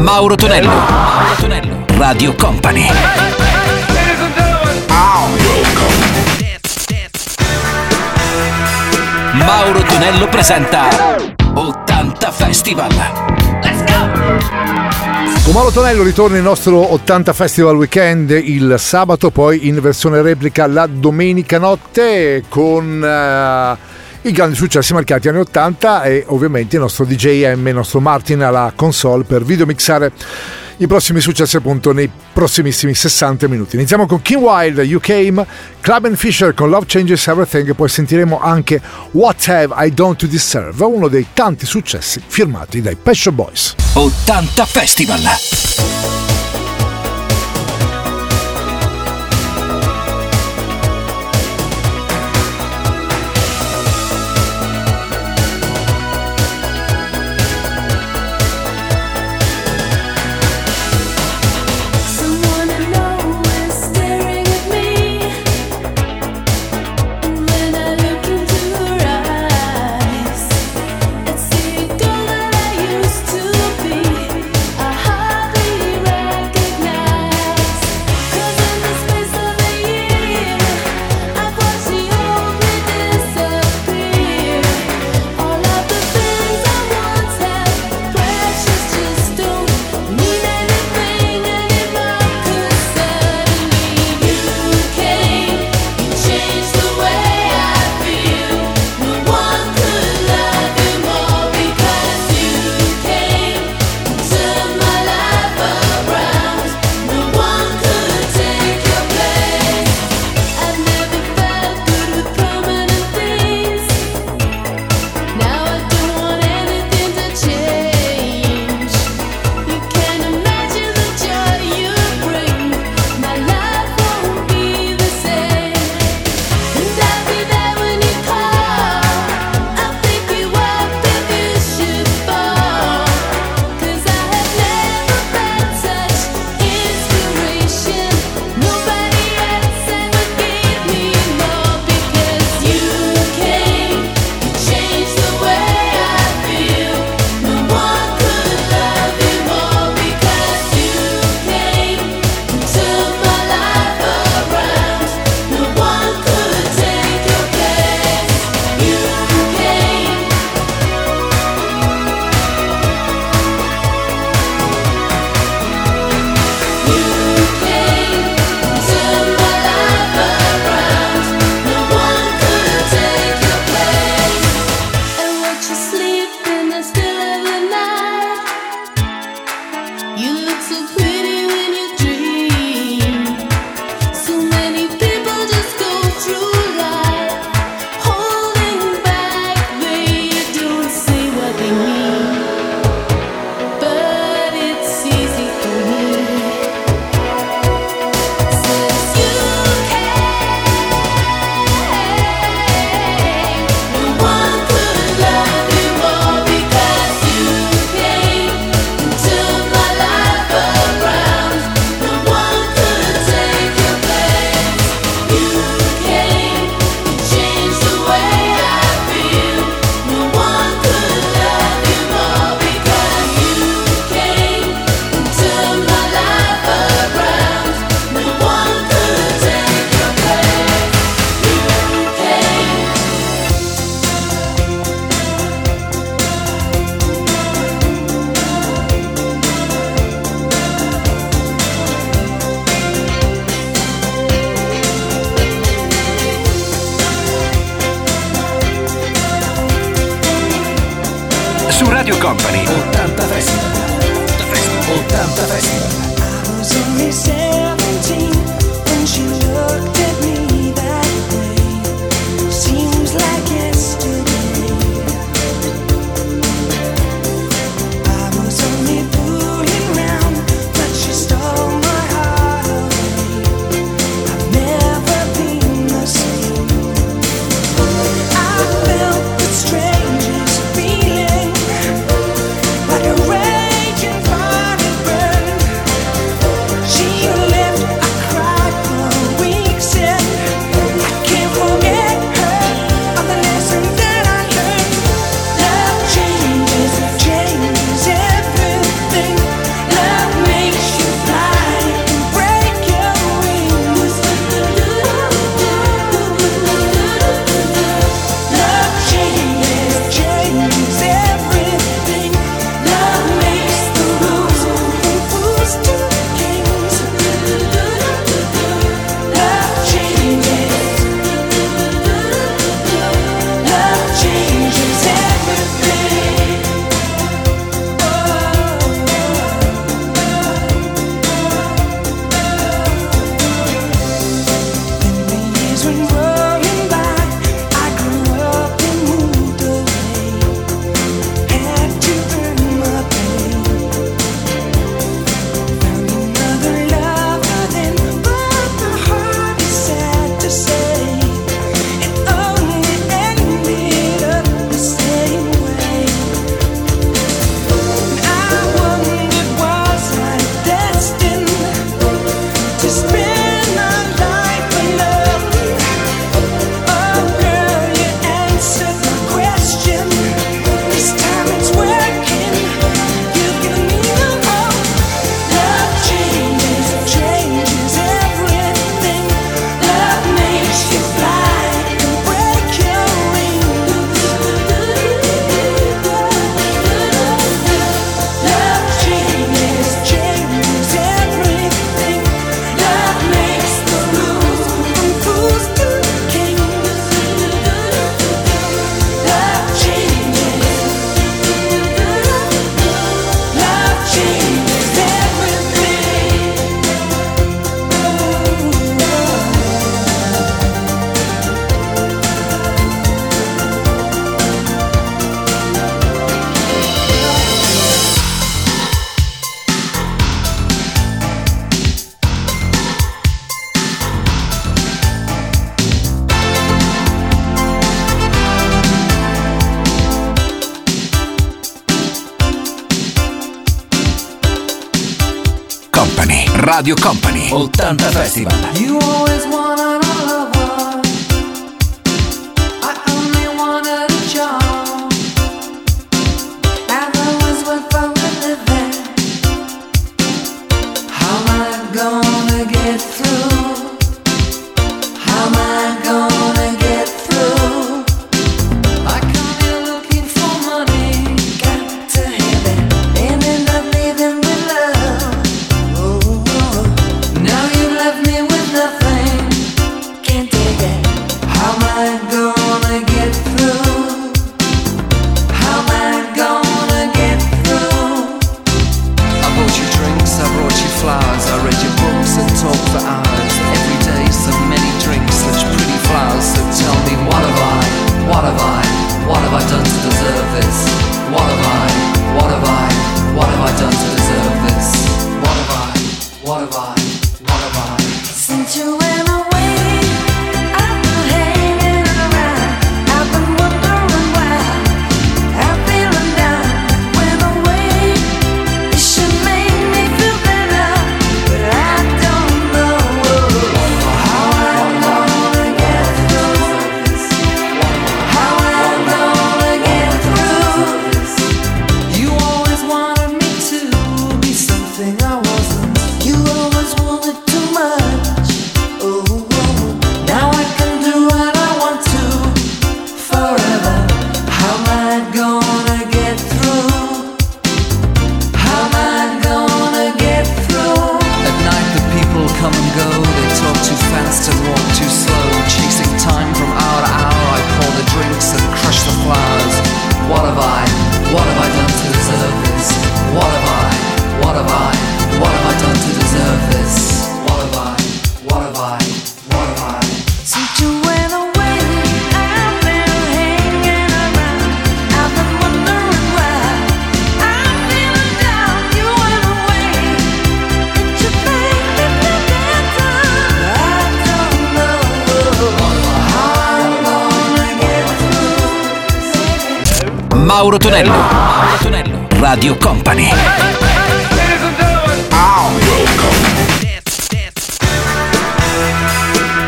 Mauro Tonello. Mauro Tonello. Radio Company. Mauro Tonello presenta 80 Festival. Let's go! Con Mauro Tonello ritorna il nostro 80 Festival Weekend il sabato, poi in versione replica la domenica notte con... Uh, i grandi successi marcati anni 80 e ovviamente il nostro DJM, il nostro Martin alla console per videomixare i prossimi successi appunto nei prossimissimi 60 minuti. Iniziamo con King Wild, You Came, Club and Fisher con Love Changes Everything e poi sentiremo anche What Have I Done to Deserve, uno dei tanti successi firmati dai Passion Boys. 80 Festival! Radio Company. 80 Festival. You Mauro Tonello. Mauro Tonello. Radio Company.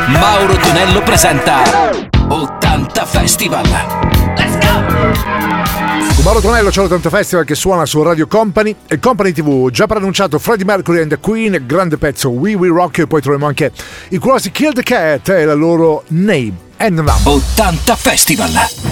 Mauro Tonello presenta 80 Festival. Con Mauro Tonello c'è l'80 Festival che suona su Radio Company e Company TV. Già preannunciato Freddie Mercury and the Queen, grande pezzo We Will Rock e poi troviamo anche i Crossy Kill the Cat e la loro name and number. 80 Festival.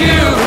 you.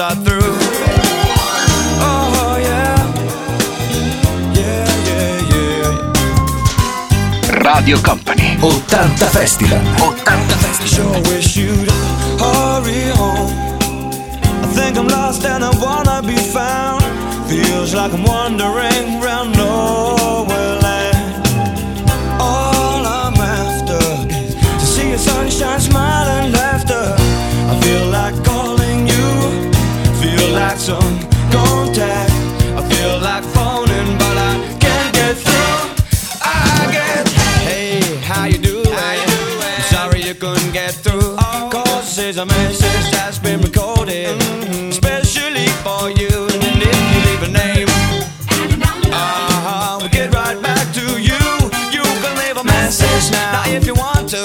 Are through. Oh yeah, yeah, yeah, yeah. Radio Company 80 Festival 80 Festival Sure wish you'd hurry home. I think I'm lost and I wanna be found. Feels like I'm wandering now if you want to.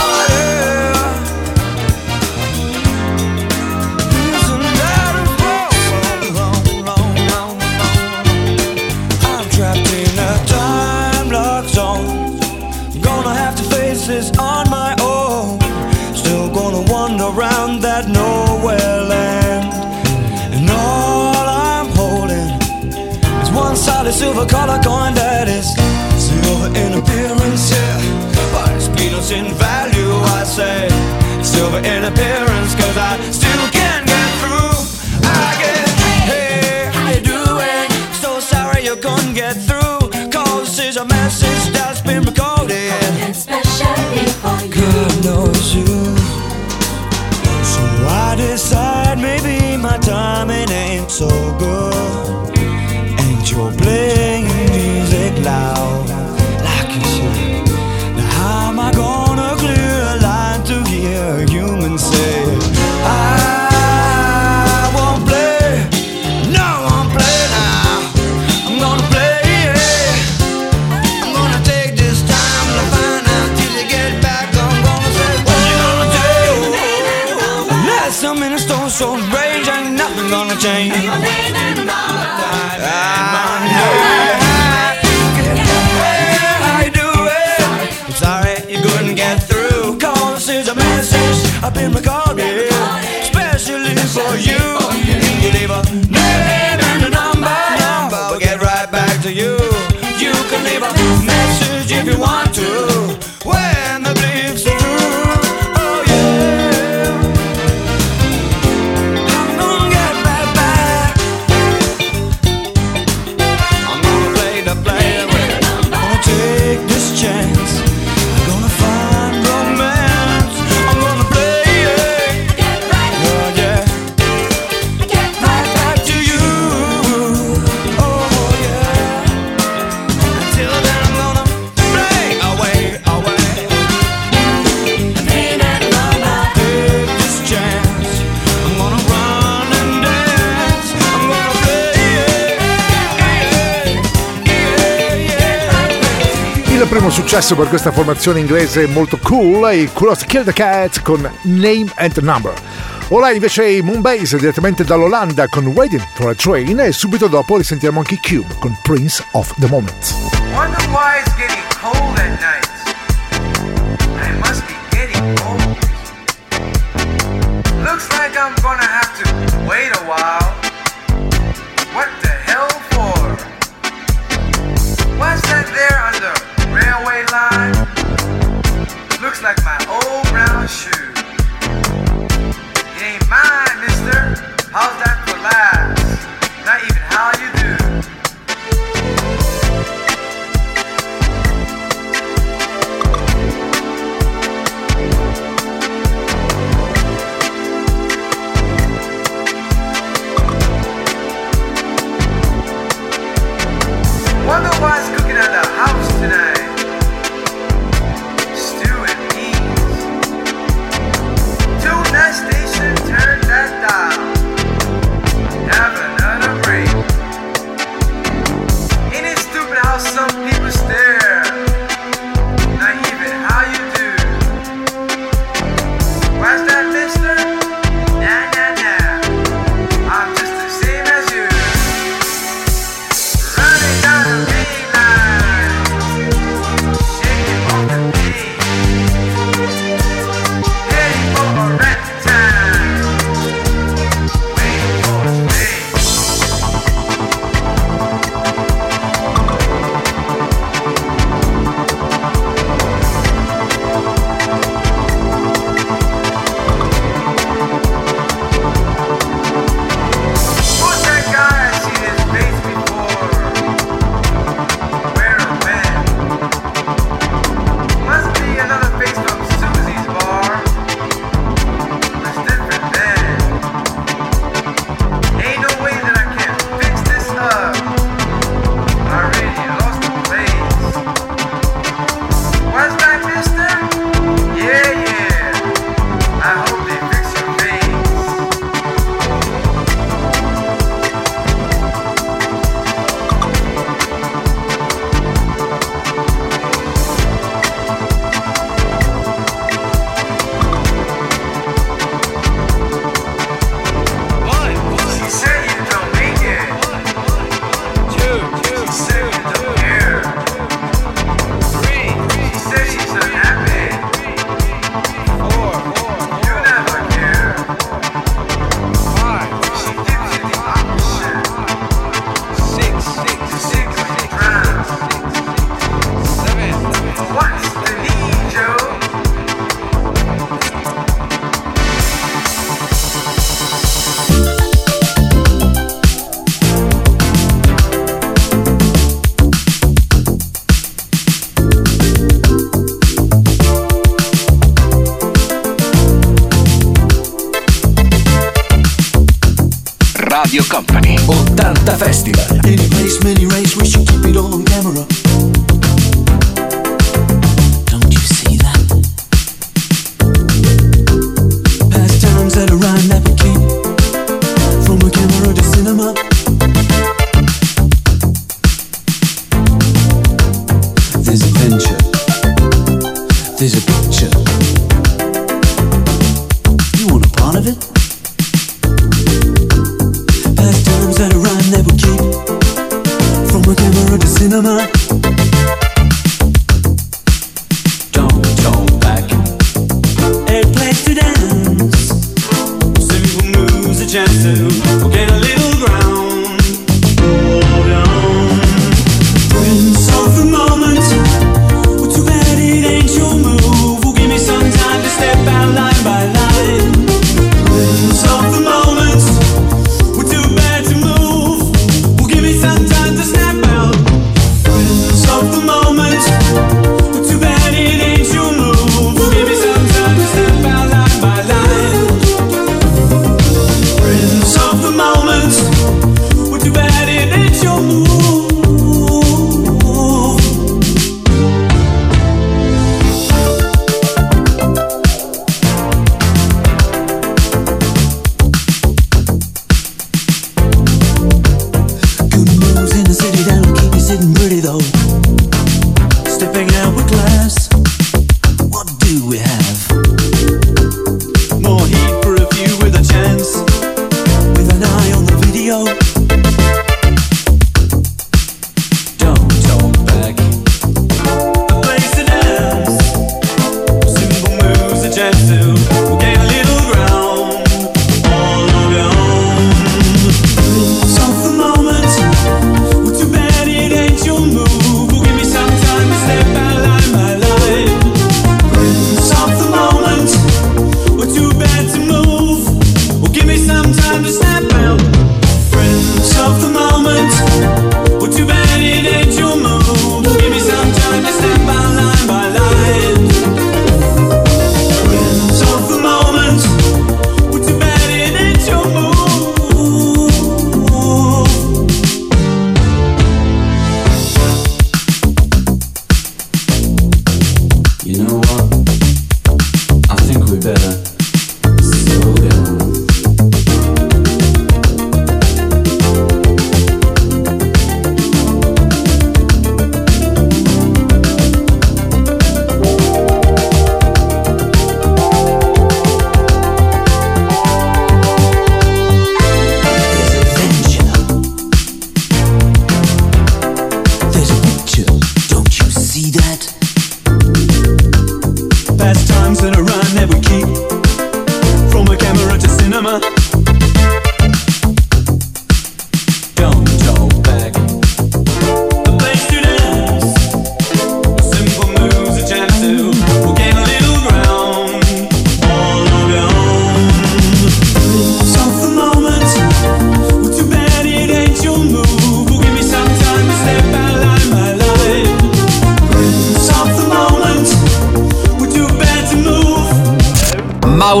Oh, yeah. Isn't that a? I'm trapped in a time lock zone. Gonna have to face this on my own. Still gonna wander around that nowhere land. And all I'm holding is one solid silver color coin in value, I say. Silver in appearance, cause I still can't get through. I get, hey, how you doing? So sorry you couldn't get through. Cause it's a message that's been recorded. Especially for you. God knows you. So I decide maybe my timing ain't so good. And you're playing music loud, I'm in a storm so rage, ain't nothing gonna change. How you doing? I'm sorry you couldn't get through. Cause it's a message I've been recorded, especially for. You successo per questa formazione inglese molto cool i Cross Kill the Cat con Name and Number. Ora invece i Moonbase direttamente dall'Olanda con Waiting for a Train e subito dopo risentiremo anche i Cube con Prince of the Moment. Wonder why it's getting cold at night. Like my old brown shoe. It ain't mine, mister. How's that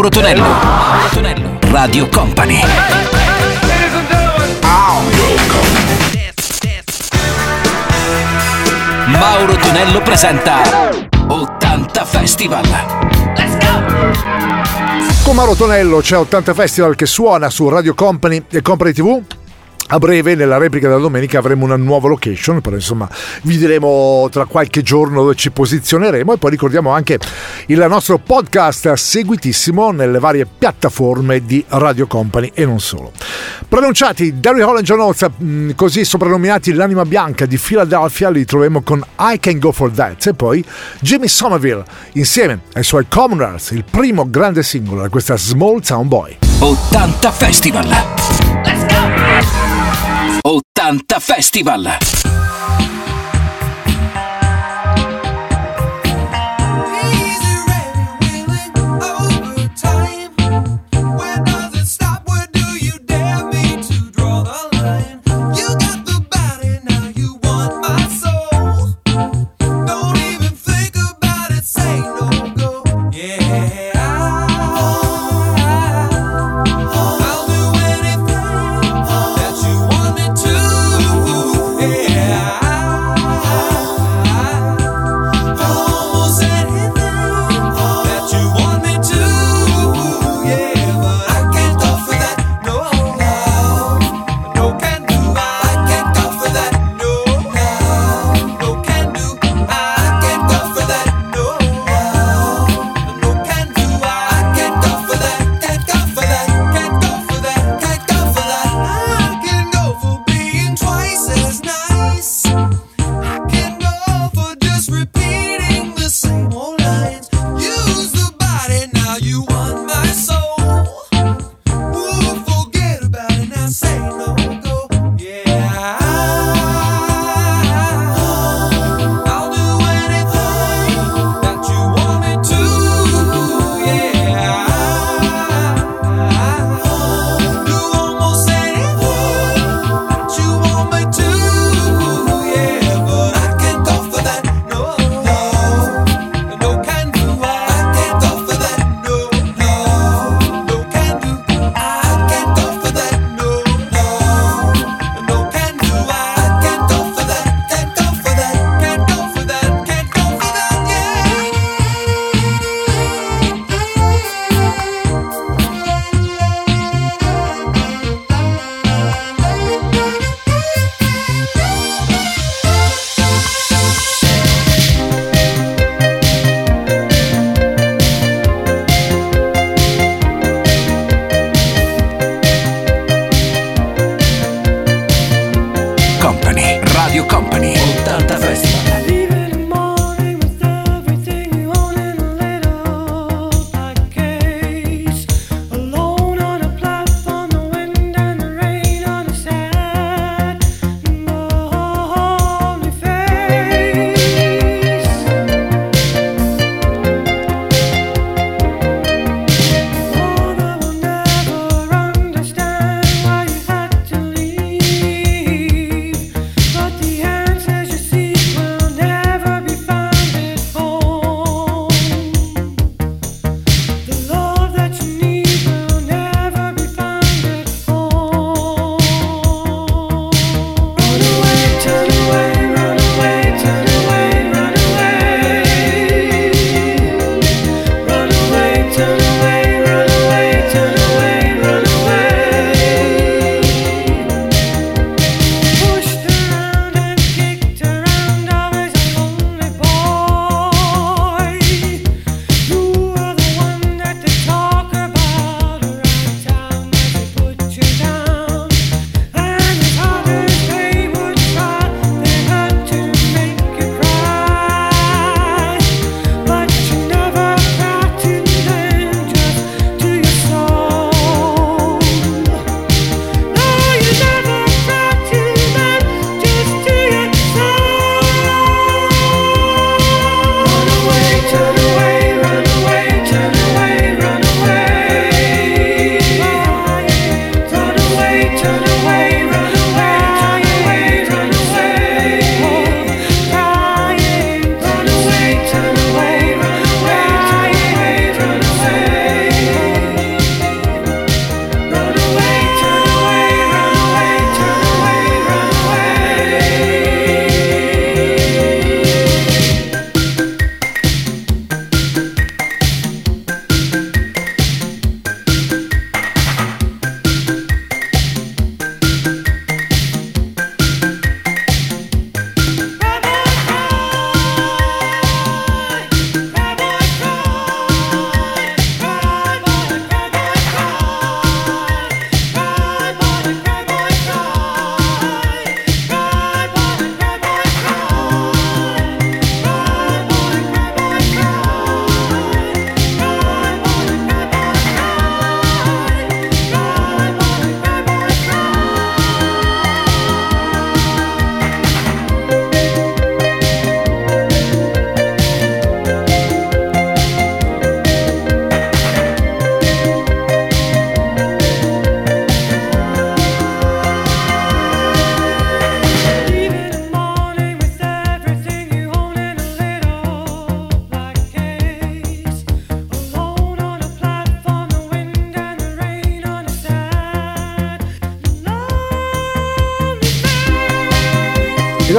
Mauro Tonello. Mauro Tonello. Radio Company. Mauro Tonello presenta 80 Festival. Let's go! Con Mauro Tonello c'è 80 Festival che suona su Radio Company e Company TV a breve nella replica della domenica avremo una nuova location però insomma vi diremo tra qualche giorno dove ci posizioneremo e poi ricordiamo anche il nostro podcast seguitissimo nelle varie piattaforme di Radio Company e non solo. Pronunciati Daryl Holland Gianozza mm, così soprannominati l'anima bianca di Philadelphia li troviamo con I Can Go For That e poi Jimmy Somerville insieme ai suoi Commoners il primo grande singolo da questa Small Town Boy. 80 Festival. 80 Festival!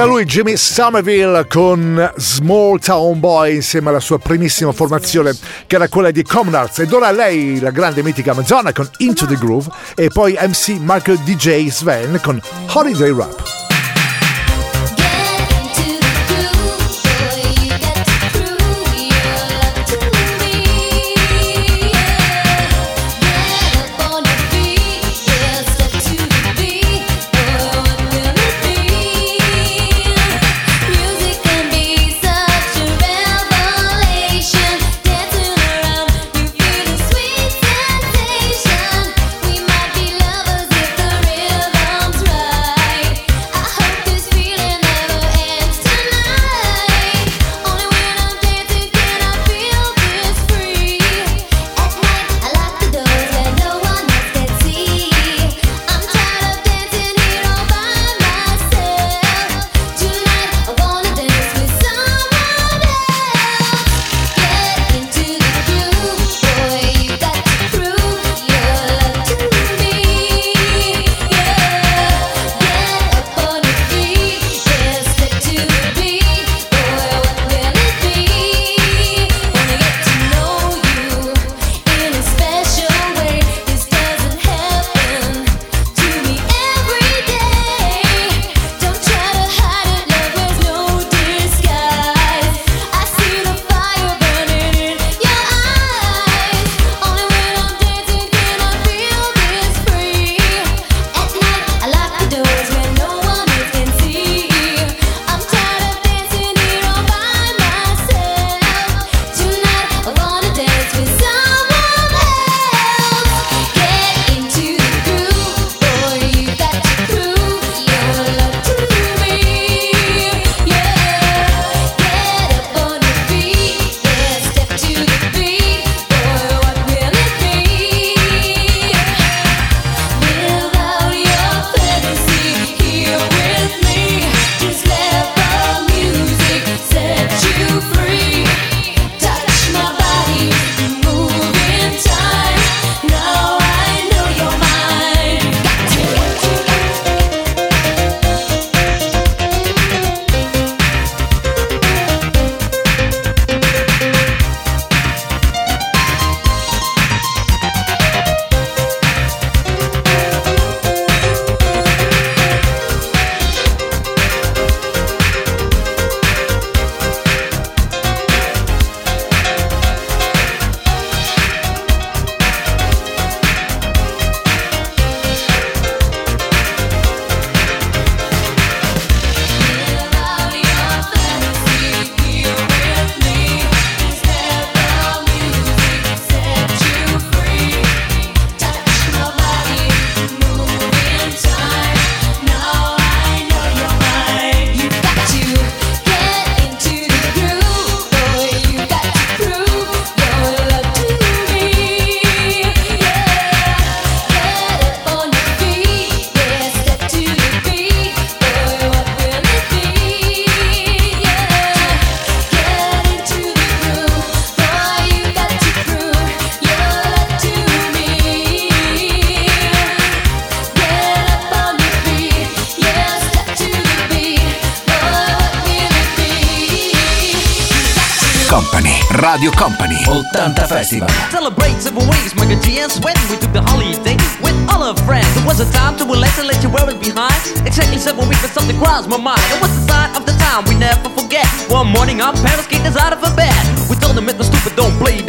Era lui Jimmy Somerville con Small Town Boy insieme alla sua primissima formazione che era quella di Common Arts ed ora lei la grande mitica Madonna con Into the Groove e poi MC Marco DJ Sven con Holiday Rap.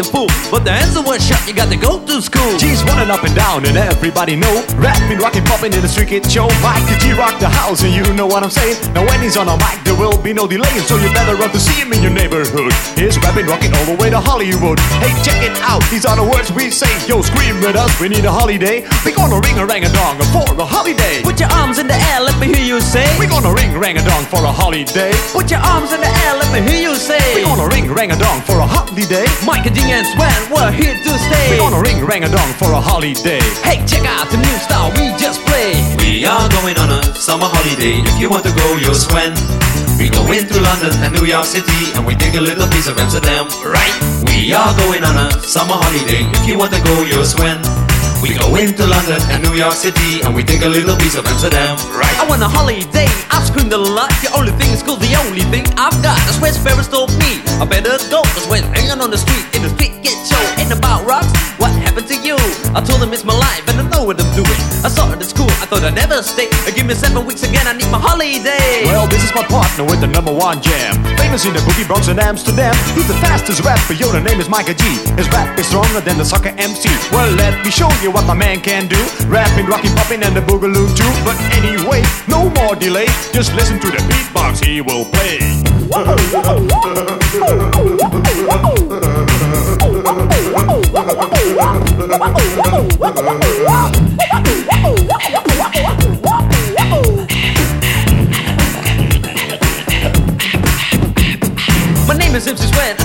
Don't the fool. But the answer was shut, you got to go to school. G's running up and down and everybody know. Rapping, rocking, popping in the street kid show. Mike G rock the house and you know what I'm saying? Now when he's on a mic there will be no delay So you better run to see him in your neighborhood. He's rapping, rocking all the way to Hollywood. Hey check it out, these are the words we say. Yo scream with us, we need a holiday. We gonna ring a rang a dong for a holiday. Put your arms in the air, let me hear you say. We gonna ring rang a dong for a holiday. Put your arms in the air, let me hear you say. We gonna ring rang a dong for a holiday. Mike and G and Sweat, we're here to stay. We're gonna ring rang a dong for a holiday Hey, check out the new style we just played. We are going on a summer holiday. If you want to go, you'll swim. We go into London and New York City and we take a little piece of Amsterdam, right? We are going on a summer holiday. If you want to go, you'll swim. We go into London and New York City and we take a little piece of Amsterdam. Right. I want a holiday, I've screamed a lot The only thing is cool, the only thing I've got That's where Ferris told me I better go That's when hanging on the street In the street get show Ain't about rocks What happened to you? I told him it's my life and I know what I'm doing I saw it at school, I thought I'd never stay Give me seven weeks again, I need my holiday Well, this is my partner with the number one jam. Famous in the boogie Bronx and Amsterdam. He's the fastest rapper, yo, the name is Miker G. His rap is stronger than the soccer MC. Well, let me show you what my man can do. Rapping, rocking, popping, and the boogaloo too. But anyway, no more delay. Just listen to the beatbox he will play.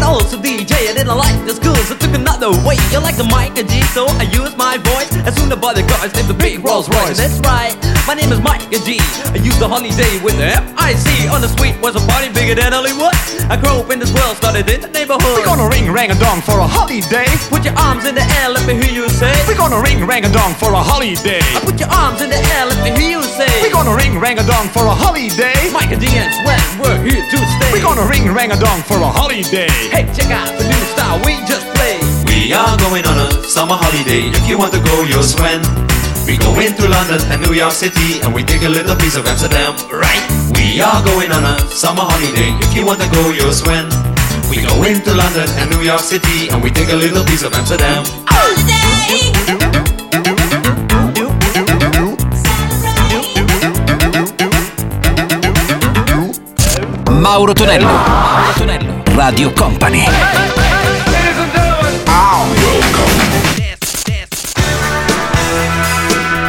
MC also DJ. I didn't like the schools, I took another way. You like the Miker G, so I use my voice. As soon as I buy the cars, name the big Rolls Royce. That's right, my name is Miker G. I use the holiday with the F-I-C. On the street was a party bigger than Hollywood. I grew up in this world, started in the neighborhood. We're gonna ring rang a dong for a holiday. Put your arms in the air, let me hear you say. We're gonna ring rang a dong for a holiday. I put your arms in the air, let me hear you say. We're gonna ring rang a dong for a holiday. Miker G and Sven, we're here to stay. We're gonna ring rang a dong for a holiday. Hey, check out the new style we just played. We are going on a summer holiday. If you want to go, you'll swim. We go into London and New York City and we take a little piece of Amsterdam. Right. We are going on a summer holiday. If you want to go, you'll swim. We go into London and New York City and we take a little piece of Amsterdam. Mauro Tonello. Mauro Tonello. Radio Company.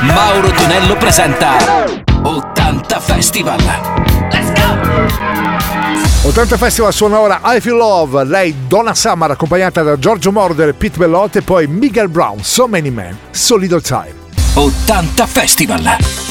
Mauro Tonello presenta 80 Festival. 80 Festival suona ora I Feel Love, lei Donna Summer accompagnata da Giorgio Moroder, Pete Bellotte e poi Miguel Brown, So Many Men, So Little Time. 80 Festival.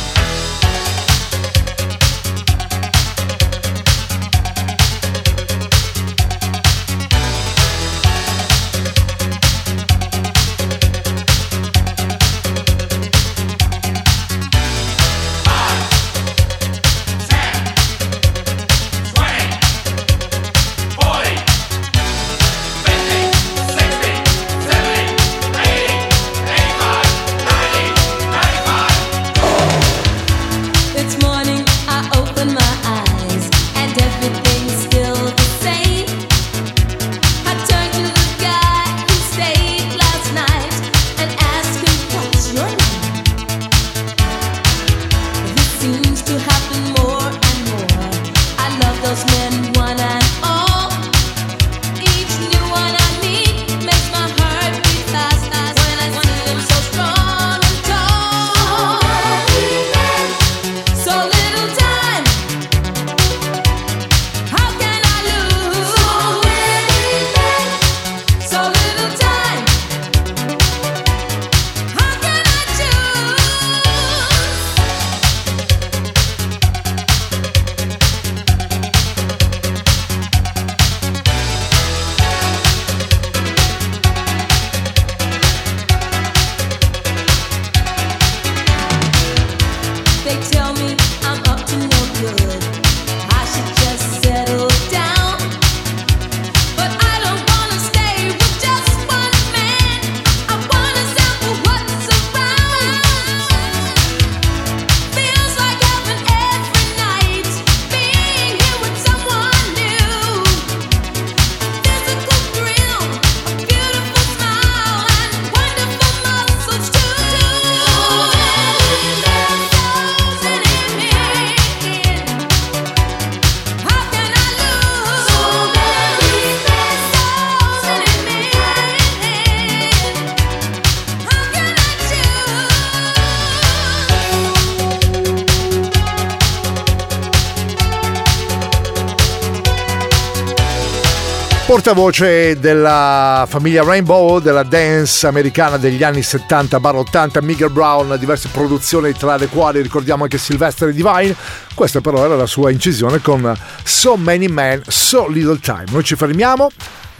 Portavoce della famiglia Rainbow, della dance americana degli anni 70-80, Miguel Brown, diverse produzioni tra le quali ricordiamo anche Sylvester Divine. Questa però era la sua incisione con So Many Men, So Little Time. Noi ci fermiamo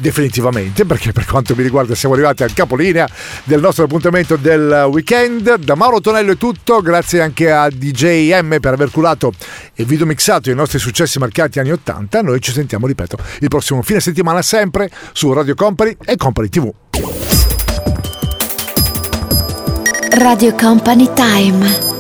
definitivamente perché per quanto mi riguarda siamo arrivati al capolinea del nostro appuntamento del weekend. Da Mauro Tonello è tutto grazie anche a DJ M per aver curato e videomixato i nostri successi marcati anni 80 noi ci sentiamo ripeto il prossimo fine settimana sempre su Radio Company e Company TV Radio Company Time.